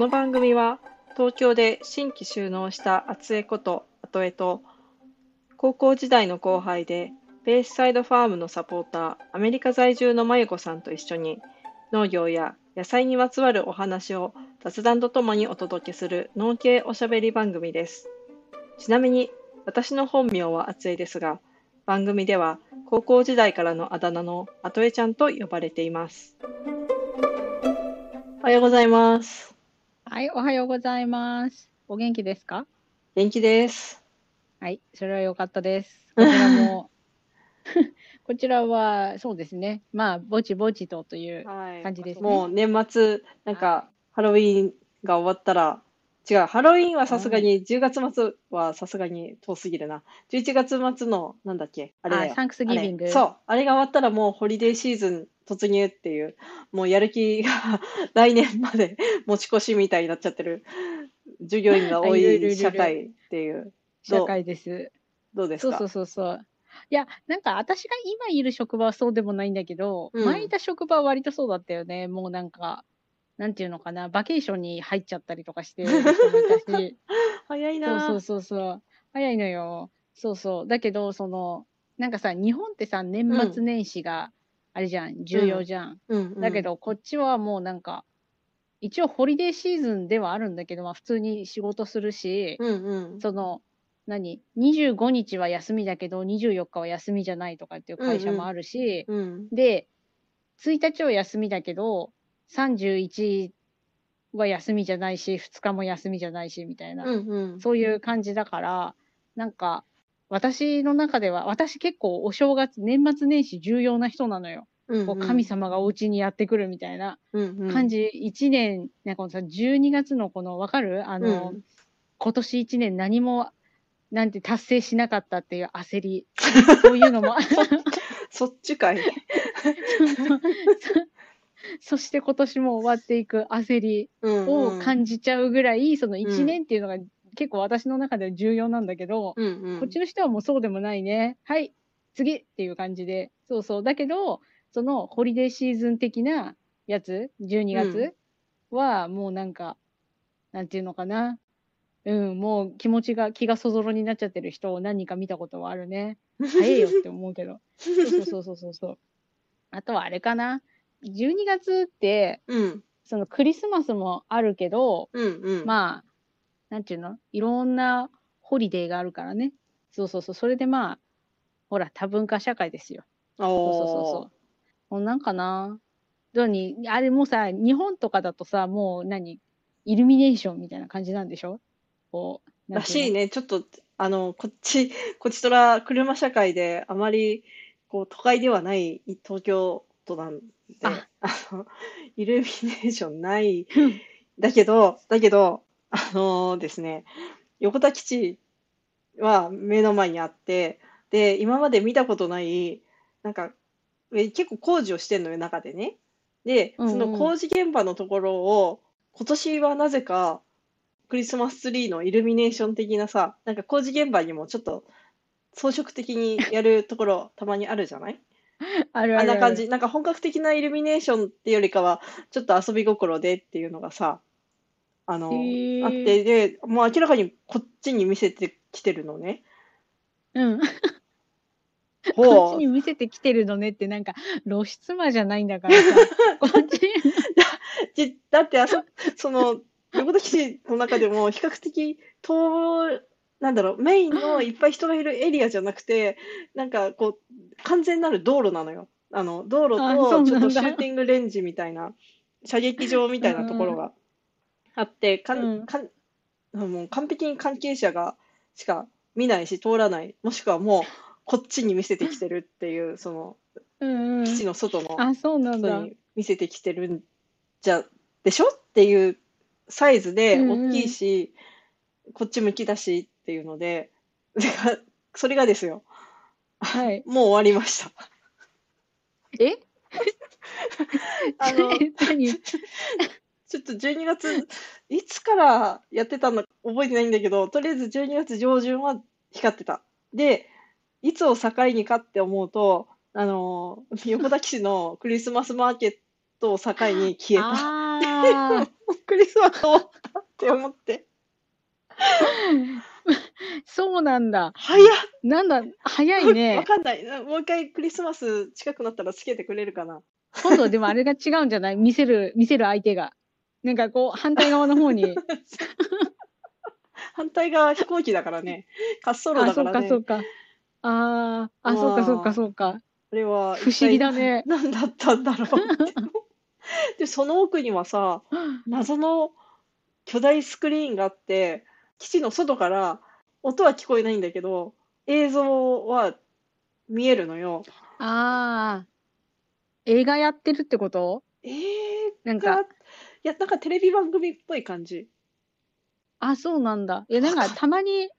この番組は東京で新規就農した厚江こと後江と高校時代の後輩でベースサイドファームのサポーターアメリカ在住のまゆこさんと一緒に農業や野菜にまつわるお話を雑談とともにお届けする農系おしゃべり番組です。ちなみに私の本名は厚江ですが番組では高校時代からのあだ名の後江ちゃんと呼ばれています。おはようございます。はい、おはようございます。お元気ですか？元気です。はい、それは良かったです。こちらも、こちらは、そうですね。まあ、ぼちぼちとという。はい感じですねもう年末、なんか、ハロウィーンが終わったら、違う、ハロウィーンはさすがに、10月末はさすがに遠すぎるな。11月末の、なんだっけ、あれだよ。サンクスギビング。そう、あれが終わったらもうホリデーシーズン突入っていう、もうやる気が 来年まで持ち越しみたいになっちゃってる、従業員が多あい社会っていう、社会です。どうですか？そうそうそうそう。いや、なんか私が今いる職場はそうでもないんだけど、うん前いた職場は割とそうだったよね。もうなんか、なんていうのかな、バケーションに入っちゃったりとかして 早いなそうそうそうそう。早いのよ。そうそう。だけど、その、なんかさ、日本ってさ、年末年始が、あれじゃん、重要じゃん。うんうんだけど、こっちはもうなんか、一応ホリデーシーズンではあるんだけど、まあ普通に仕事するし、うんうん。その、何 ?25 日は休みだけど、24日は休みじゃないとかっていう会社もあるし、うんで、1日は休みだけど、31は休みじゃないし、2日も休みじゃないし、みたいな。うんうん。そういう感じだから、なんか、私の中では、私結構お正月、年末年始重要な人なのよ。うんこう神様がお家にやってくるみたいな様感じ。1年、なんかこのさ、12月のこの、わかる？あの、うん今年1年何も、なんて達成しなかったっていう焦り。そういうのも、そっちかい。そして今年も終わっていく焦りを感じちゃうぐらい、その1年っていうのが結構私の中では重要なんだけど、うんうんこっちの人はもうそうでもないね。はい、次っていう感じで。そうそう。だけど、そのホリデーシーズン的なやつ、12月はもうなんか、なんていうのかな。うん、もう気持ちが、気がそぞろになっちゃってる人を何人か見たことはあるね。早いよって思うけど。そうそうそうそうそうそう。あとはあれかな。12月って、うんそのクリスマスもあるけど、うんうん。まあ、なんていうの？いろんなホリデーがあるからね。そうそうそう。それでまあ、ほら、多文化社会ですよ。おそうそうそうそう。もうなんかな。どうに、あれもさ、日本とかだとさ、もう何？イルミネーションみたいな感じなんでしょ？こう。らしいね。ちょっと、あの、こっち、こっちとら車社会であまり、こう、都会ではない東京都なんで、ああの、イルミネーションない。だけど、だけど、あのですね、横田基地は目の前にあって、で、今まで見たことない、なんか、え結構工事をしてんのよ、中でね。で、うんうんその工事現場のところを、今年はなぜか、クリスマスツリーのイルミネーション的なさ、なんか工事現場にもちょっと装飾的にやるところたまにあるじゃない？あ あるあるあるんな感じ。なんか本格的なイルミネーションっていうよりかは、ちょっと遊び心でっていうのがさ、あの、あって、で、もう明らかにこっちに見せてきてるのね。うん。こっ。ちに見せてきてるのねって、なんか、露出魔じゃないんだからさ、こっち、じだってあそ、その、横田基地の中でも比較的遠、なんだろう、メインのいっぱい人がいるエリアじゃなくて、なんかこう、完全なる道路なのよ。あの、道路とちょっとシューティングレンジみたいな、射撃場みたいなところがあって、かうんん、かん、もう完璧に関係者がしか見ないし通らない、もしくはもうこっちに見せてきてるっていう、その、うんうん。基地の外のあ、そうなんだ。人に見せてきてるんじゃでしょっていうサイズでうんうん大きいし、こっち向きだしっていうので、で それがですよ、はい。もう終わりました。え？あの何？ちょっと12月、いつからやってたのか覚えてないんだけど、とりあえず12月上旬は光ってた。で、いつを境にかって思うと、あの、横田基地のクリスマスマーケットを境に消えた。あああ、クリスマス終わったって思って。そうなんだ。早っなんだ、早いわね。かんない。もう一回クリスマス近くなったらつけてくれるかな。今度はでもあれが違うんじゃない？見せる、見せる相手が。なんかこう、反対側の方に。反対側飛行機だからね。滑走路あ、そうか、だからね。そうか。ああ、あ、そうか、そうか、そうか。あれは不思議だね何だったんだろう。で、その奥にはさ、謎の巨大スクリーンがあって、基地の外から音は聞こえないんだけど、映像は見えるのよ。ああ、映画やってるってこと？えー、なんか、いや、なんかテレビ番組っぽい感じ。あ、そうなんだ。いや、なんかたまに、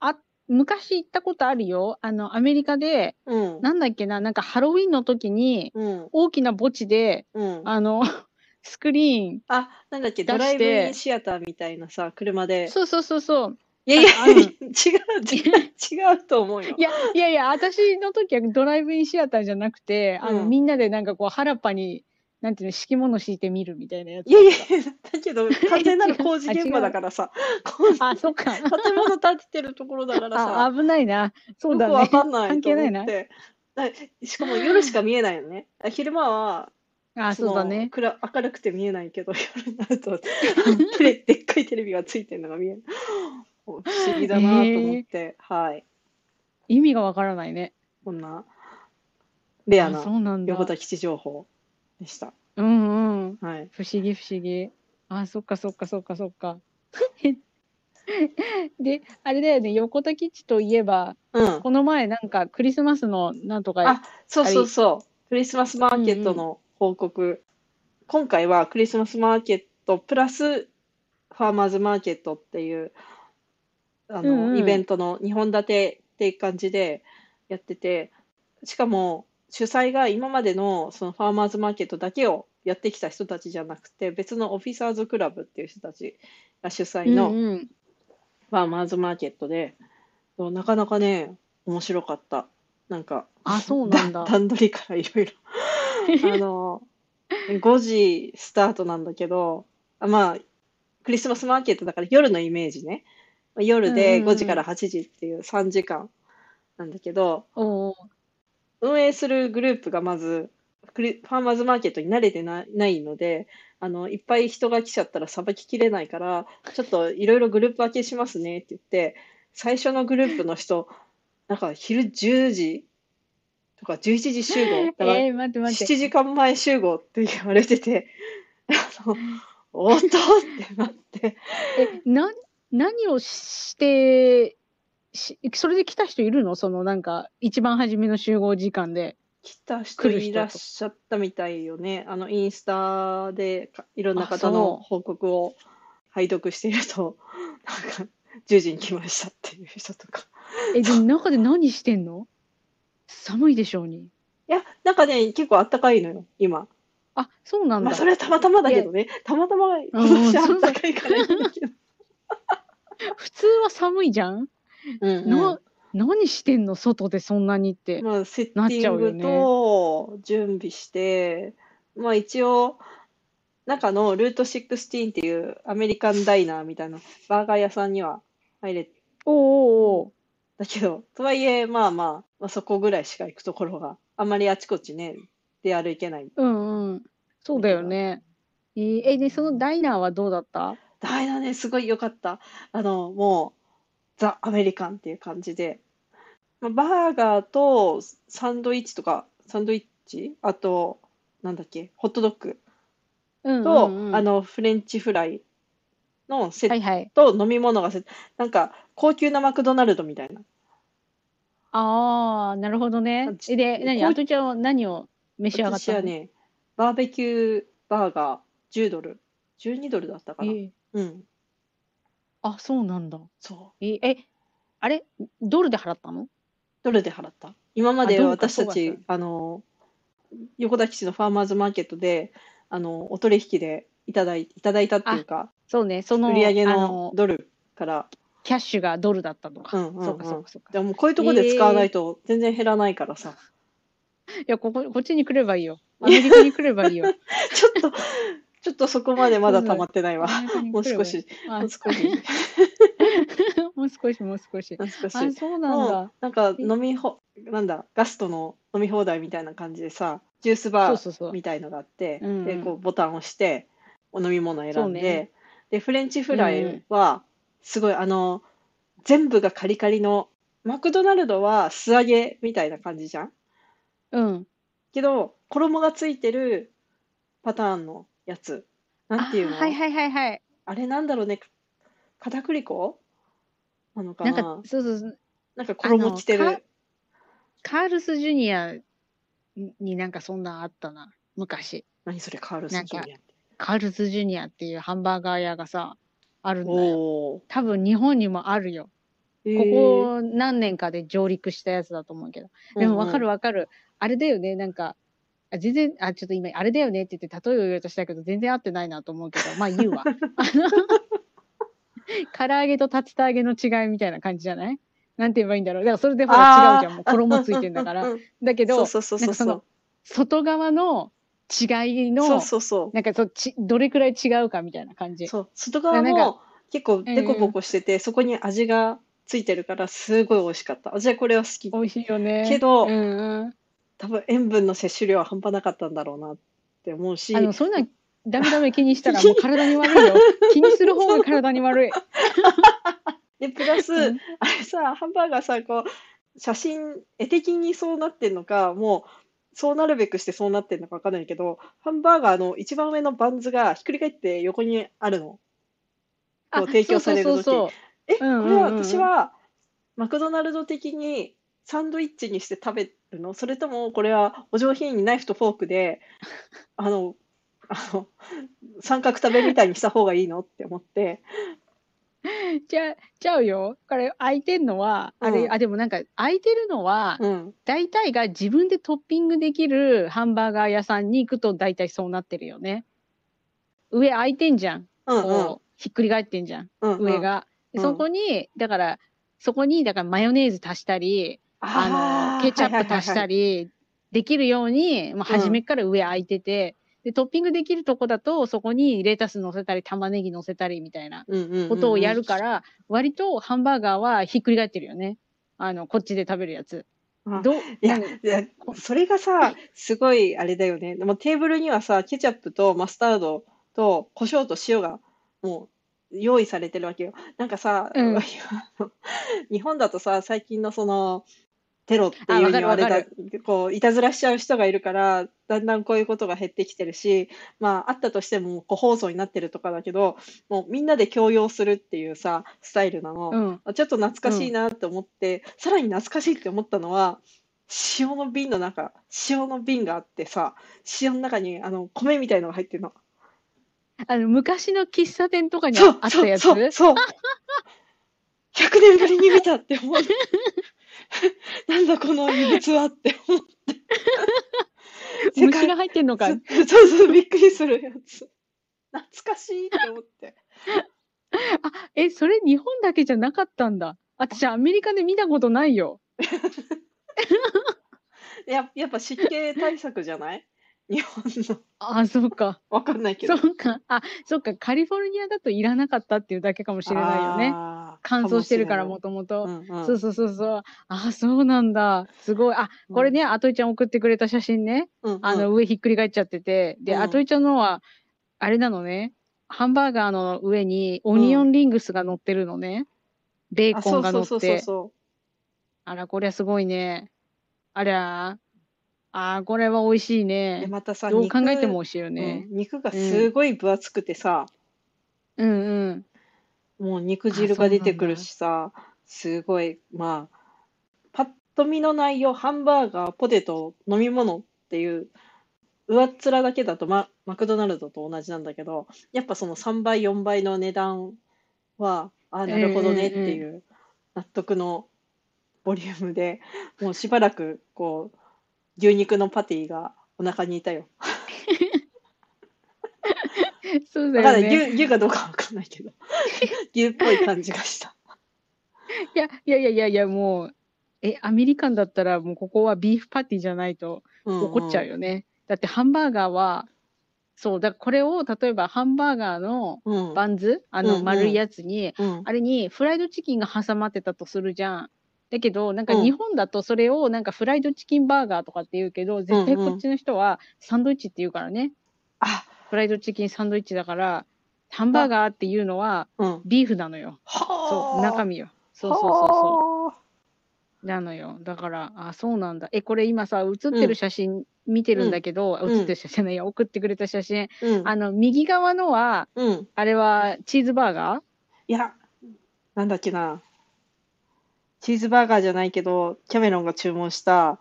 あ、昔行ったことあるよ。あの、アメリカで、うん。なんだっけな、なんかハロウィンの時に、うん。大きな墓地で、うん。あの、スクリーン、あ、なんだっけ、出してドライブインシアターみたいなさ、車で。そうそうそうそう。いやいや、ある 違う、違う、違うと思うよい。や、いやいや、私の時はドライブインシアターじゃなくて、あの、うんみんなでなんかこう、原っぱに、なんていうの、敷物敷いてみるみたいなやつ。いやいや、だけど、完全なる工事現場だからさ、工 事あ、そっか。建物建ててるところだからさ、あ、危ないな。そうだよくわね。かんないと関係ないなしかも夜しか見えないのね。昼間は、あ、そうだね。暗明るくて見えないけど、夜になると、でっかいテレビがついてるのが見える。不思議だなと思って、はい。意味がわからないね。こんな、レアあ、なそうなんだ。横田基地情報でした。うんうん。はい。不思議不思議。あ、そっかそっかそっかそっか。で、あれだよね、横田基地といえば、うん。この前なんかクリスマスのなんとか、あ、そうそうそう。クリスマスマーケットの報告。今回はクリスマスマーケットプラスファーマーズマーケットっていうあの、うんうんイベントの2本立てっていう感じでやってて、しかも主催が今までのそのファーマーズマーケットだけをやってきた人たちじゃなくて、別のオフィサーズクラブっていう人たちが主催のうんうんファーマーズマーケットで、なかなかね、面白かった。なんか、あ、そうなんだ。段取りからいろいろ。あの、5時スタートなんだけど、あまあ、クリスマスマーケットだから夜のイメージね。まあ夜でうんうんうん5時から8時っていう3時間なんだけど、運営するグループがまず、ファーマーズマーケットに慣れてなないので、あの、いっぱい人が来ちゃったらさばききれないから、ちょっといろいろグループ分けしますねって言って、最初のグループの人、なんか昼10時とか11時集合。だからえー、待って待って。7時間前集合って言われてて、あの、おっとってなって、え、な、何をして、しそれで来た人いるの？そのなんか、一番初めの集合時間で。来た人来る人いらっしゃったみたいよね。あの、インスタでかいろんなあ方の報告を拝読していると、なんか、10時に来ましたっていう人とか。え、でも中で何してんの？寒いでしょうに。いや、なんかね、結構あったかいのよ、今。あ、そうなんだ。まあ、それはたまたまだけどね。たまたま今年あったかいからいいんだけど。普通は寒いじゃん、うんうんな、何してんの？外でそんなにって。まあ、セッテなっちィングと準備して、まあ一応、中のルート16っていうアメリカンダイナーみたいなバーガー屋さんには入れおうおうおうだけど、とはいえ、まあまあ、まあ、そこぐらいしか行くところがあんまりあちこちね、出歩けない。うんうん。そうだよね。えーえ、で、そのダイナーはどうだった？ダイナーね、すごい良かった。あの、もう、ザ・アメリカンっていう感じで、まあ、バーガーとサンドイッチとか、サンドイッチあと、なんだっけ、ホットドッグうんと、うんうん。あの、フレンチフライのセッはいはい。ト、飲み物がセット、なんか、高級なマクドナルドみたいな。ああ、なるほどね。で、何あとちゃんは何を召し上がったの？私はね、バーベキューバーガー10ドル、12ドルだったかな。えーうん、あ、そうなんだ。そう。えーえ、あれ？ドルで払ったの？ドルで払った。今まであドルか私たちそうか、あの、横田基地のファーマーズマーケットで、あの、お取引でいただいいただいたっていうか、そうね、その、売り上げあのドルから、キャッシュがドルだったとか。うんうんうんそうかそうかそうか。でもこういうとこで使わないと全然減らないからさ、いや、ここ、こっちに来ればいいよ。アメリカに来ればいいよ。ちょっと、ちょっとそこまでまだ溜まってないわ。もう少し、あ もう少し、もう少し、もう少し。少し。あ、そうなんだ。なんか飲みほ、なんだ、ガストの飲み放題みたいな感じでさ、ジュースそバー。みたいのがあって、うんうんで、こうボタンを押して、お飲み物選んで、ねで、フレンチフライうんうんは、すごい、あの、全部がカリカリの、マクドナルドは素揚げみたいな感じじゃん？うん。けど、衣がついてるパターンのやつ。なんていうの？あはいはいはいはい。あれなんだろうね。片栗粉？なのかな？なんか、そうそうそう。なんか衣着てあのる。カールスジュニアになんかそんなんあったな。昔。何それ、カールスジュニアって。カールスジュニアっていうハンバーガー屋がさ、あるんだよ。多分日本にもあるよ。えーここ何年かで上陸したやつだと思うけど。でもわかるわかる。あれだよね、なんか、あ全然、あ、ちょっと今、あれだよねって言って例えを言おうとしたけど、全然合ってないなと思うけど、まあ言うわ。あの、唐揚げと竜田揚げの違いみたいな感じじゃない？なんて言えばいいんだろう。だからそれでほら違うじゃん。もう衣ついてんだから。だけど、そうそうそうそうなんかその。外側の違いの、そうそうそう。なんかそちどれくらい違うかみたいな感じ。そう、外側も結構デコボコしてて、そこに味がついてるからすごい美味しかった。私はこれは好き。美味しいよね。けどうんうん、多分塩分の摂取量は半端なかったんだろうなって思うしあ、の、そんなん、ダメダメ気にしたらもう体に悪いよ。気にする方が体に悪い。で、プラス、うんあれさ、ハンバーガーさ、こう、写真、絵的にそうなってんのか、もう、そうなるべくしてそうなってんのかわかんないけど、ハンバーガーの一番上のバンズがひっくり返って横にあるの。こう提供される時そうそうそうえ、うんうんうんこれは私は、マクドナルド的にサンドイッチにして食べるの？それとも、これはお上品にナイフとフォークで、あの、あの、三角食べみたいにした方がいいの？って思って、ちゃちゃうよ。これ、空いてんのは、あれ、うんあ、でもなんか、空いてるのは、うん。大体が自分でトッピングできるハンバーガー屋さんに行くと大体そうなってるよね。上空いてんじゃん。うんうんこう、ひっくり返ってんじゃん。うんうん上が。そこに、だから、そこに、だからマヨネーズ足したり、あの、ケチャップ足したり。り、できるように、まあ、初めから上空いてて、で、トッピングできるとこだと、そこにレタス乗せたり、玉ねぎ乗せたりみたいなことをやるから、割とハンバーガーはひっくり返ってるよね。あの、こっちで食べるやつ。あどう、いや、いやそれがさ、すごいあれだよね。でもテーブルにはさ、ケチャップとマスタードと胡椒と塩がもう用意されてるわけよ。なんかさ、うん 日本だとさ、最近のその、テロっていうにはあれだわか、こう、いたずらしちゃう人がいるから、だんだんこういうことが減ってきてるし、まあ、あったとしても個包装になってるとかだけど、もうみんなで共用するっていうさ、スタイルなの。うん。あちょっと懐かしいなって思って、さらに懐かしいって思ったのは、塩の瓶の中、塩の瓶があってさ、塩の中にあの米みたいのが入ってるの。あの、昔の喫茶店とかにあったやつ？そうそうそう。100 年ぶりに見たって思って。なんだこの異物はって思って。虫が入ってんのか。そうそうそう、びっくりするやつ。懐かしいって思って。あ、え、それ日本だけじゃなかったんだ。私、アメリカで見たことないよ。ややっぱ湿気対策じゃない？日本の。あ、そうか。わかんないけど。そうか。あ、そうか。カリフォルニアだといらなかったっていうだけかもしれないよね。乾燥してるから、ももともと。うんうんそうそうそうそう。あ、そうなんだ。すごい。あ、これね、あといちゃん送ってくれた写真ね。うんうんあの、上ひっくり返っちゃってて。で、うんあといちゃんのは、あれなのね。ハンバーガーの上にオニオンリングスが乗ってるのね。ベーあ、コンが乗って。そあら、こりゃすごいね。ありゃあー、これは美味しいうで、ね。またさ、どう考えても美肉味しいよね。うん肉がすごい分厚くてさ、うんうん。もう肉汁が出てくるしさ、すごい、まあ、パッと見の内容、ハンバーガー、ポテト、飲み物っていう、上っ面だけだとマ、マクドナルドと同じなんだけど、やっぱその3倍、4倍の値段は、あ、なるほどねっていう納得のボリュームで、もうしばらく、こう、牛肉のパティがお腹にいたよ。そう。だよね。牛、牛かどうかわかんないけど、牛っぽい感じがした。いや、いやいやいやいや、もう、え、アメリカンだったらもうここはビーフパティじゃないと怒っちゃうよ。よね。だってハンバーガーは、そう、だからこれを例えばハンバーガーのうん。バンズ、あうんうんの丸いやつに、うん。あれにフライドチキンが挟まってたとするじゃん。だけど、なんかうん日本だとそれをなんかフライドチキンバーガーとかって言うけど、絶対こっちの人はサンドイッチって言うからね。あ、フライドチキンサンドイッチだから、ハンバーガーっていうのはうん。ビーフなのよ。はそう、中身よ。そうそうそうそう。なのよ。だから、あ、そうなんだ。え、これ今さ、写ってる写真見てるんだけど、うん写ってる写真ないや、送ってくれた写真。う。うん。あの、右側のは、うん。あれはチーズバーガー？いや、なんだっけな。チーズバーガーじゃないけど、キャメロンが注文した、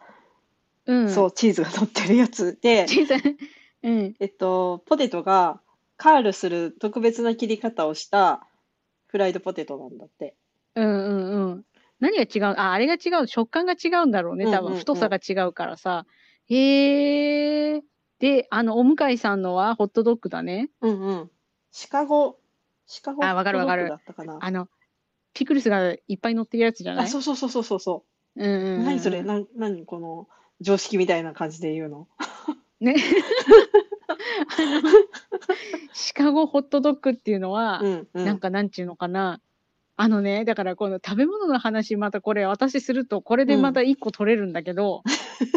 うん。そう、チーズが乗ってるやつで、チーズ、うん。えっと、ポテトがカールする特別な切り方をしたフライドポテトなんだって。うんうんうん。何が違う？あ、あれが違う。食感が違うんだろうね。多分、うんうんうん太さが違うからさ。へえ。で、あの、お向いさんのはホットドッグだね。うんうん。シカゴ、シカゴあわかるわかるホットドッグだったかな。あの、ピクルスがいっぱい乗ってるやつじゃない？あ、そうそうそうそうそうそうんうんう。うん。何それ？なん、何この常識みたいな感じで言うの？ね。シカゴホットドッグっていうのは、うんうん。なんかなんちゅうのかな？あのね、だからこの食べ物の話またこれ私するとこれでまた一個取れるんだけど、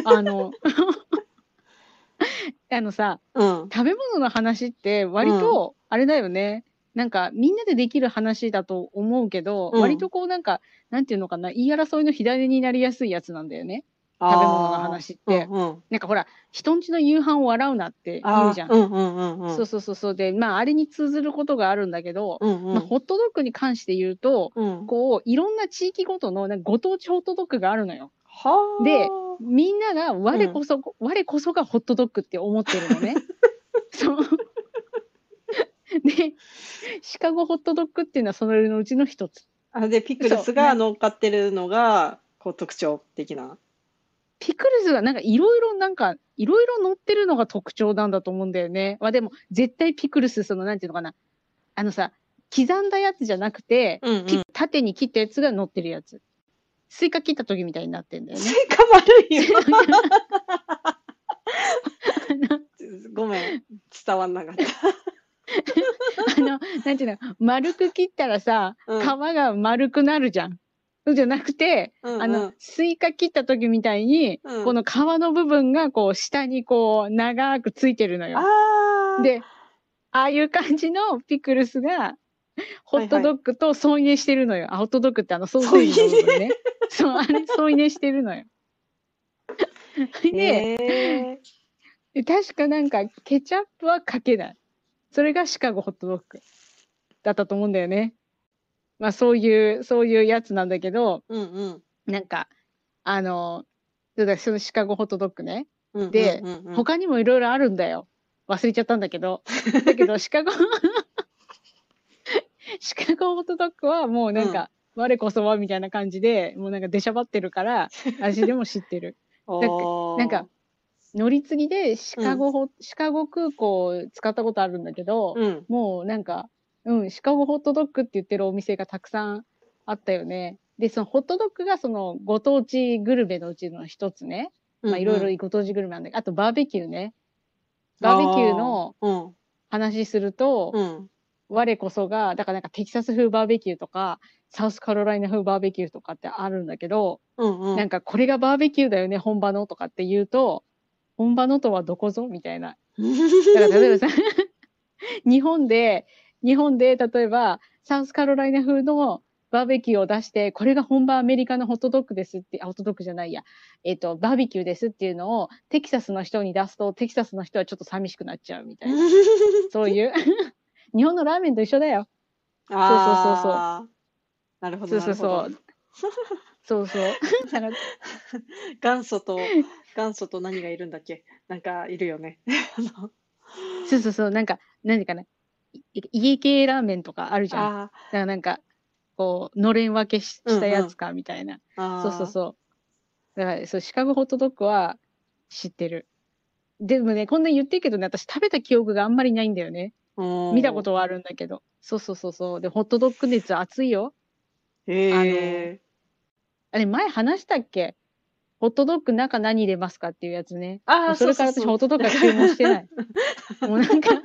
あの、あのさ、うん。食べ物の話って割とあれだよね。なんかみんなでできる話だと思うけど、うん割とこうなんか、なんていうのかな、言い争いの火種になりやすいやつなんだよね。食食べ物の話ってうんうん。なんかほら、人んちの夕飯を笑うなって言あうじゃん。うんうんうんうん。そうそうそうそう。で、まああれに通ずることがあるんだけど、うんうん。まあ、ホットドッグに関して言うと、うん。こう、いろんな地域ごとのなんかご当地ホットドッグがあるのよ。はあ。でみんなが我こそ、我こそがホットドッグって思ってるのね。そう。で、シカゴホットドッグっていうのはそれのうちの一つ。あ、で、ピクルスが乗っかってるのが、こう特徴的な。ピクルスがなんかいろいろなんか、いろいろ乗ってるのが特徴なんだと思うんだよね。まあでも、絶対ピクルス、そのなんていうのかな。あのさ、刻んだやつじゃなくて、うんうん。ピ縦に切ったやつが乗ってるやつ。スイカ切った時みたいになってんだよね。スイカ丸いよ。ごめん、伝わんなかった。あの、なんていうの、丸く切ったらさ、うん皮が丸くなるじゃん。そうじゃなくて、うんうんあの、スイカ切った時みたいに、うんこの皮の部分がこう下にこう長くついてるのよ。で、ああいう感じのピクルスが、ホットドッグと添い寝してるのよ。あ、ホットドッグってあのソーセージの部分ね。そう、あれ添い寝してるのよ。で、へで確かなんかケチャップはかけない。それがシカゴホットドッグだったと思うんだよね。まあそういう、そういうやつなんだけど、ーうんなんか、あの、そうだそのシカゴホットドッグね。うんうん。でうんうんうん、他にもいろいろあるんだよ。忘れちゃったんだけど。だけど シカゴ、シカゴホットドッグはもうなんか、我こそはみたいな感じで、もうなんか出しゃばってるから、味でも知ってる。なんか、乗り継ぎでシカゴホ、シカゴ空港を使ったことあるんだけど、うん。もうなんか、うん、シカゴホットドッグって言ってるお店がたくさんあったよね。で、そのホットドッグがそのご当地グルメのうちの一つね。まあいろいろご当地グルメなんだけど、あとバーベキューね。バーベキューのうん話すると、うん我こそが、だからなんかテキサス風バーベキューとか、サウスカロライナ風バーベキューとかってあるんだけど、うんうんなんかこれがバーベキューだよね、本場のとかって言うと、本場のとはどこぞ？みたいな。だから例えばさ、日本で、日本で例えばサウスカロライナ風のバーベキューを出して、これが本場アメリカのホットドッグですって、あ、ホットドッグじゃないや、えっ、と、バーベキューですっていうのをテキサスの人に出すと、テキサスの人はちょっと寂しくなっちゃうみたいな。そういう、日本のラーメンと一緒だよ。あーなるほどそうそうなるほそうど。そうそう。だから元祖と元祖と何がいるんだっけ？なんかいるよね。あ のそうそうそう、なんか、何かな。い家系ラーメンとかあるじゃん。だかあらなんか、こう、のれん分けししたやつかみたいな。ーあー。そうそうそう。だから、そう、シカゴホットドッグは知ってる。でもね、こんな言ってるけどね、私食べた記憶があんまりないんだよね。うん見たことはあるんだけど。そうそうそうそう。で、ホットドッグ熱熱いよ。へえ。あれ、前話したっけ？ホットドッグ中何入れますかっていうやつね。ああ、それから私ホットドッグは注文してない。もうなんか、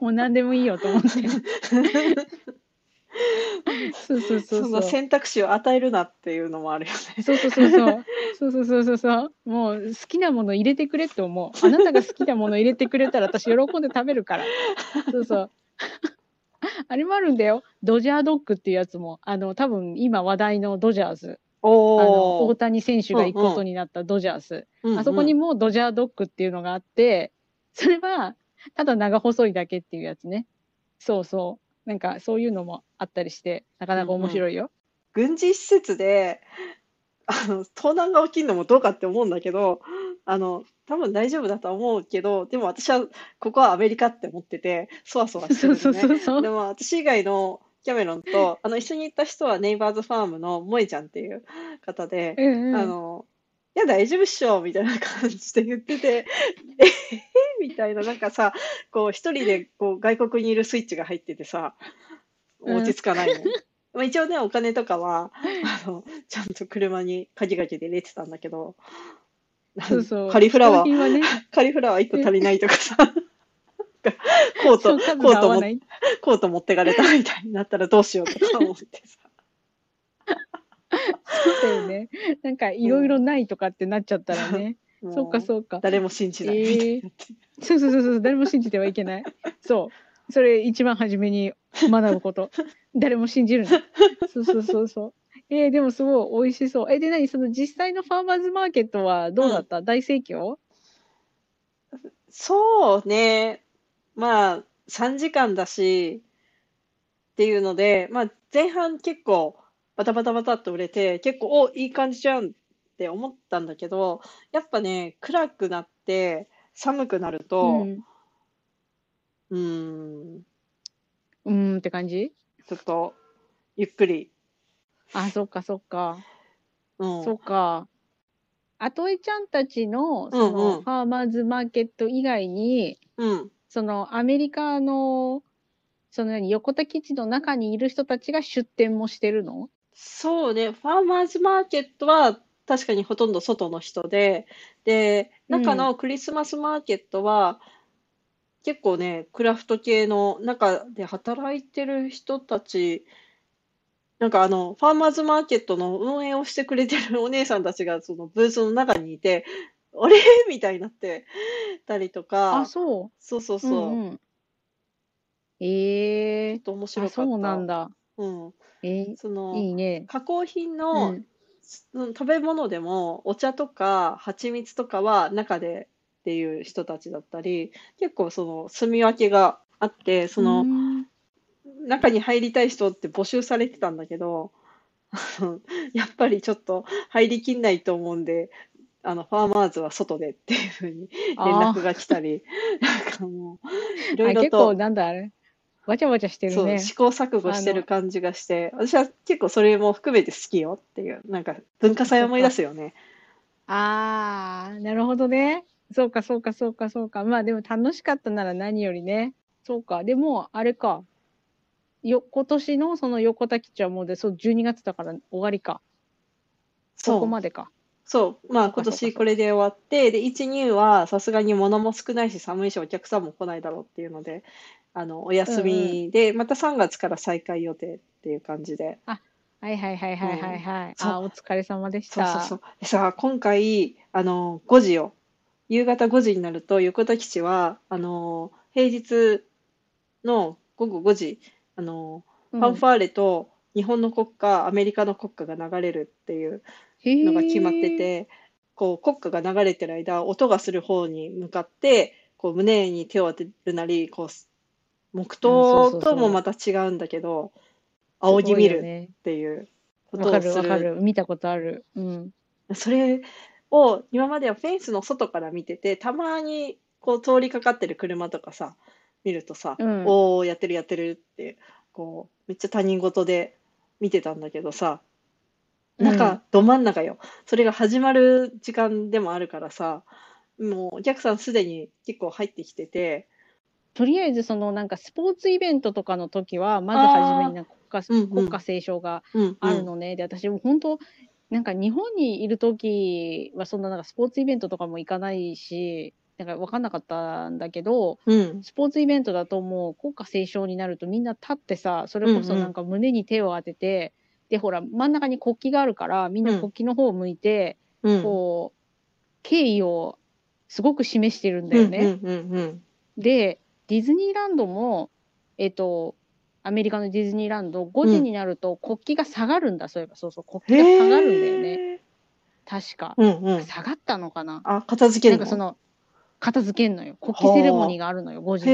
もう何でもいいよと思って。そうそうそうそんなそう。選択肢を与えるなっていうのもあるよね。そうそうそうそう。そうそうそうそうそう。もう好きなもの入れてくれって思う。あなたが好きなもの入れてくれたら私喜んで食べるから。そうそう。あれもあるんだよ。ドジャードッグっていうやつも。あの、多分今話題のドジャース。あの、お大谷選手が行くことになったドジャース。おあそこにもドジャードッグっていうのがあって、それはただ長細いだけっていうやつね。そうそう。なんかそういうのもあったりして、なかなか面白いよ。軍事施設であの盗難が起きるのもどうかって思うんだけどあの多分大丈夫だとは思うけどでも私はここはアメリカって思っててそわそわしてそうそうるのね。そうそう。でも私以外のキャメロンとあの一緒に行った人はネイバーズファームの萌えちゃんっていう方で、うんうん、あのいや大丈夫っしょみたいな感じで言っててえへへみたいななんかさこう一人でこう外国にいるスイッチが入っててさ落ち着かないの。まあ一応ねお金とかはあのちゃんと車に鍵かけて入れてたんだけどそうそう。カリフラワーね、カリフラワー1個足りないとかさ コートコートも。コート持ってかれたみたいになったらどうしようとか思ってさ。そうだよね。なんかいろいろないとかってなっちゃったらね。そうかう。そうか。誰も信じないみたいになって。そうそうそうそう。誰も信じてはいけない。そう。それ一番初めに学ぶこと。誰も信じるな。そうそうそうそう。えー、でもすごい美味しそう。え、で、何？その実際のファーマーズマーケットはどうだった、大盛況？そうね。まあ、3時間だし、っていうので、まあ、前半結構バタバタバタっと売れて、結構、お、いい感じじゃんって思ったんだけど、やっぱね、暗くなって、寒くなるうと、ん。うーん、うーんって感じ？ちょっと、ゆっくり、あ、そっかそっか。うん、そっか。あとえちゃんたちの、うんその、うんファーマーズマーケット以外に、うん、その、アメリカの、その何、横田基地の中にいる人たちが出店もしてるの？そうね、ファーマーズマーケットは確かにほとんど外の人で、で、中のクリスマスマーケットは結構ね、クラフト系の中で働いてる人たち、なんかあの、ファーマーズマーケットの運営をしてくれてるお姉さんたちがそのブースの中にいて、あれ？みたいになってたりとあ、か、そう。そうそうそう、うんうん。ええちょっと面あ、白かった。そうなんだ。うん。えー、その、いいね。加工品うの、ん。うん食べ物でもお茶とか蜂蜜とかは中でっていう人たちだったり結構その住み分けがあってそうのん中に入りたい人って募集されてたんだけど やっぱりちょっと入りきんないと思うんであのファーマーズは外でっていうふうに連あ絡が来たり なんかもういろあ、いろ結構となんだあれ。わちゃわちゃしてるね。試行錯誤してる感じがして私は結構それも含めて好きよっていうなんか文化祭を思い出すよね。ああ、なるほどね。そうか、そうか、そうか、そうか。まあでも楽しかったなら何よりね。そうか。でも、あれか。よ、今年のその横田基地はもうで、そう、12月だから終わりか。そこまでか。そう、まあ今年これで終わって、で、1、2はさすがに物も少ないし寒いしお客さんも来ないだろうっていうので、あの、お休みで、また3月から再開予定っていう感じで。はいはいはいはいはいはい。そうあー、お疲れ様でした。そうそうそう。でさ、今回、あの、5時よ。夕方5時になると、横田基地は、あの、平日の午後5時、あの、うんファンファーレと日本の国歌、アメリカの国歌が流れるっていうのが決まってて、こう国歌が流れてる間、音がする方に向かって、こう胸に手を当てるなり、こう黙祷ともまた違うんだけど、仰ぎ見るっていうことわかるをする。わかる。見たことある。うん。それを今まではフェンスの外から見てて、たまにこう通りかかってる車とかさ、見るとさ、うん。おー、やってるやってるって、こう、めっちゃ他人事で見てたんだけどさ、うん。中、ど真ん中よ。それが始まる時間でもあるからさ、もうお客さんすでに結構入ってきてて、とりあえずそのなんかスポーツイベントとかの時は、まず初めになんか国歌、うんうん。国歌斉唱がうん、あるのね。で、私も本当、なんか日本にいる時はそんななんかスポーツイベントとかも行かないし、なんか分かんなかったんだけど、うん。スポーツイベントだともう国歌斉唱になるとみんな立ってさ、それこそなんか胸に手を当てて、で、ほら、真ん中に国旗があるから、みんな国旗の方を向いて、うん。こう、敬意をすごく示してるんだよね。うんうんうんで、ディズニーランドも、えっ、と、アメリカのディズニーランド、5時になると国旗が下がるんだ、そういえば。そうそう、国うん。旗が下がるんだよね。確か。うんうん。下がったのかなあ、片付けるの？なんかその、片付けんのよ。国旗セレモニーがあるのよ、5時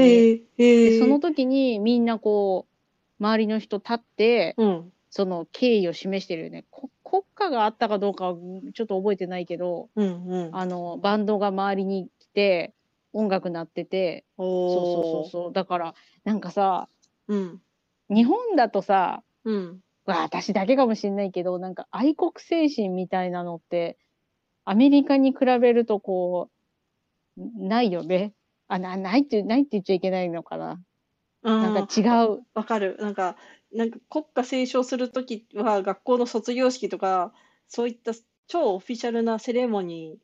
に。その時にみんなこう、周りの人立って、うん。その敬意を示してるよね。こ国歌があったかどうかはちょっと覚えてないけど、うんうん。あの、バンドが周りに来て、音楽鳴ってて、おそうそうそうそう。だから、なんかさ、う。うん。日本だとさ、うん。わ私だけかもしんないけど、なんか愛国精神みたいなのって、アメリカに比べるとこう、ないよね。あ、な、ないって、ないって言っちゃいけないのかな。ななんか違う。わかる。なんか、なんか国歌斉唱するときは学校の卒業式とか、そういった超オフィシャルなセレモニ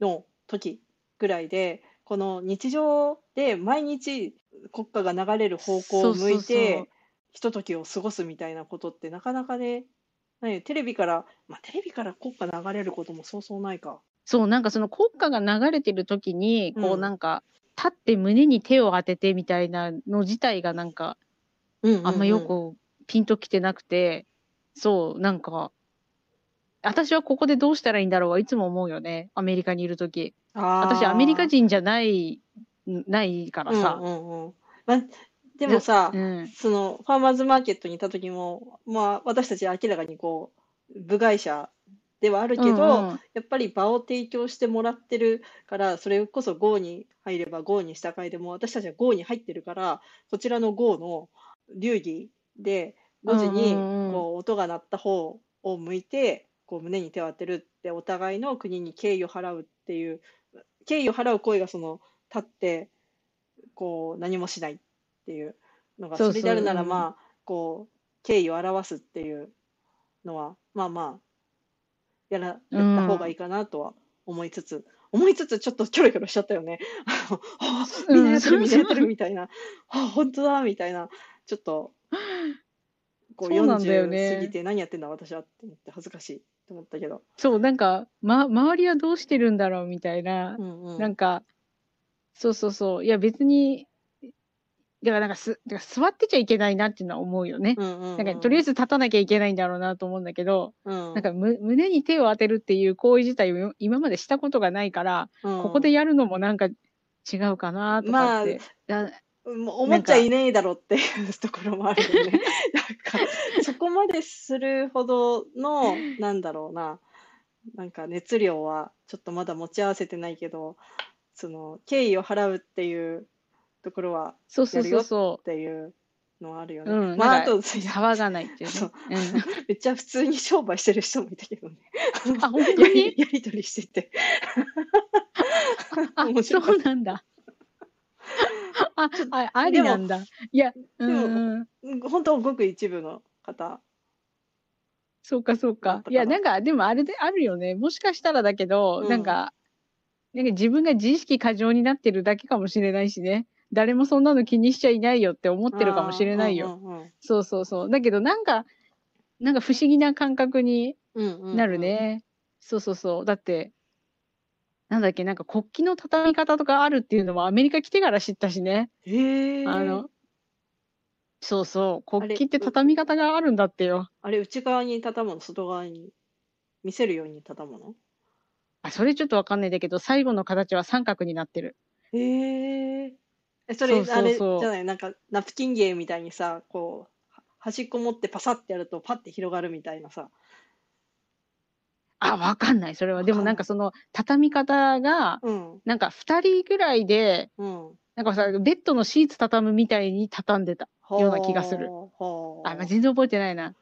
ーの時ぐらいで、この日常で毎日国歌が流れる方向を向いて、ひとときを過ごすみたいなことってなかなかね、ないテレビから、まあテレビから国歌流れることもそうそうないか。そう、なんかその国歌が流れてる時に、こううんなんか、立って胸に手を当ててみたいなの自体がなんか、あんまようんくピンときてなくて、そう、なんか、私はここでどうしたらいいんだろうはいつも思うよね。アメリカにいる時。私、アメリカ人じゃない、ないからさ。うんうんうんまあ、でもさ、うん。そのファーマーズマーケットにいた時も、まあ、私たち明らかにこう部外者ではあるけど、うんうん。やっぱり場を提供してもらってるからそれこそ GO に入れば GO に従いでも私たちは GO に入ってるからこちらの GO の流儀で5時にこう音が鳴った方を向いてこう胸に手を当てるってお互いの国に敬意を払うっていう敬意を払う行為がその立ってこう何もしないっていうのがそれであるならうんまあこう敬意を表すっていうのはまあまあやらやった方がいいかなとは思いつつ、思いつつちょっとキョロキョロしちゃったよね。みんなやってるみんなやってるみたいな、あ本当だみたいな。ちょっとこうそうなんだよね。40過ぎて何やってんだ私はって思って恥ずかしいと思ったけど。そう、なんか、ま、周りはどうしてるんだろうみたいな。う、んうん。なんか、そうそうそう。いや、別に、だからなんかす、だから座ってちゃいけないなっていうのは思うよね。うんうんうんなんか、とりあえず立たなきゃいけないんだろうなと思うんだけど、うんなんかむ、胸に手を当てるっていう行為自体を今までしたことがないから、うんここでやるのもなんか違うかなとかって。だもう思っちゃいねえだろっていうところもあるよね。なんかそこまでするほどのなんだろうななんか熱量はちょっとまだ持ち合わせてないけどその敬意を払うっていうところはそうそうそうそっていうのはあるよね。う。うん。まああと騒がないっていうね。そううん めっちゃ普通に商売してる人もいたけどね。あ、本当に？やり取りしてて。あ、そうなんだ。あ、あ、ありなんだ。いや、うでもんうん。た本当ごく一部の方。そうか、そうかいや、なんか、でもあれであるよね。もしかしたらだけど、うんなんか、なんか自分が自意識過剰になってるだけかもしれないしね。誰もそんなの気にしちゃいないよって思ってるかもしれないよ。そうそうそう。だけど、なんか、なんか不思議な感覚になるね。そうそうそう。だって、なんだっけ、なんか国旗の畳み方とかあるっていうのはアメリカ来てから知ったしね。へえ。あの、そうそう。国旗って畳み方があるんだってよ。あれ、内側に畳むの、外側に見せるように畳むの？あ、それちょっとわかんないんだけど、最後の形は三角になってる。へえ。え、それ、そうそうそうあれじゃない、なんか、ナプキン芸みたいにさ、こう、は端っこ持ってパサってやるとパッて広がるみたいなさ。あ、わかんない。それは。でもなんかわその、畳み方が、うん、なんか二人ぐらいで、うん。なんかさ、ベッドのシーツ畳むみたいに畳んでた。ような気がするあ、まあ、全然覚えてないな。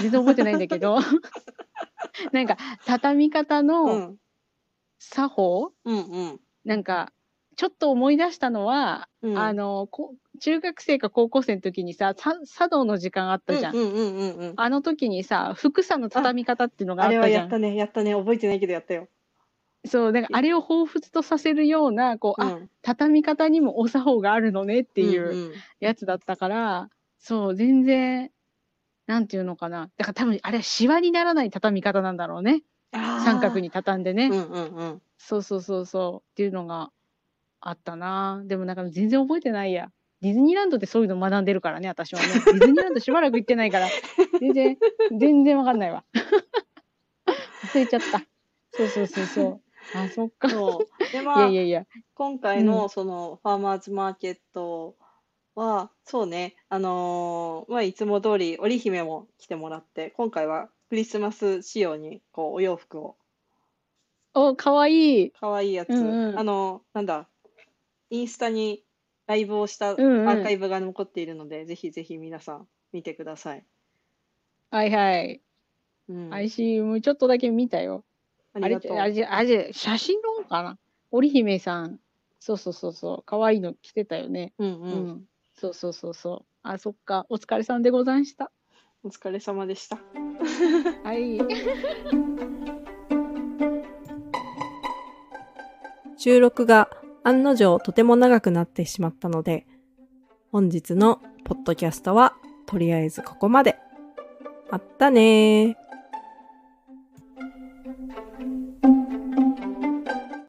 全然覚えてないんだけど、なんか、畳み方うのん、作法、うん、うん。なんか、ちょっと思い出したのは、うんあの、こ中学生か高校生の時にさ、さ茶道の時間あったじゃん。うんうんうんうんうん。あの時にさ、服さの畳み方っていうのがああれはったじゃん。やったね、やったね。覚えてないけどやったよ。そう、だからあれを彷彿とさせるような、こう、あ、うん、畳み方にもお作法があるのねっていううんうんやつだったから、そう、全然、なんていうのかな。だから多分、あれはシワにならない畳み方なんだろうね。三角に畳んでね。うんうんうん。そうそうそうそう。っていうのがあったな。でもなんか全然覚えてないや。ディズニーランドってそういうの学んでるからね、私はね。ディズニーランドしばらく行ってないから、全然、全然わかんないわ。忘れちゃった。そうそうそうそう。あ、そっか。いそう。で、まあやい、やいや。今回のそのファーマーズマーケットは、そうね、あのーまあ、いつも通り織姫も来てもらって、今回はクリスマス仕様にこうお洋服を、お、かわいい。かわいいやつ、うんうんあのなんだ、インスタにライブをしたアうんうんーカイブが残っているので、ぜひぜひ皆さん見てください。はいはい。うん、ICM ちょっとだけ見たよ。あれありがとう。あれ、あれ、写真のかな？織姫さん。そうそうそうそう。かわいいの着てたよね。うんううん、ん。そうそうそうそう。あ、そっか。お疲れさんでござんした。お疲れ様でした。はい。収録が案の定とても長くなってしまったので、本日のポッドキャストはとりあえずここまで。あったねー。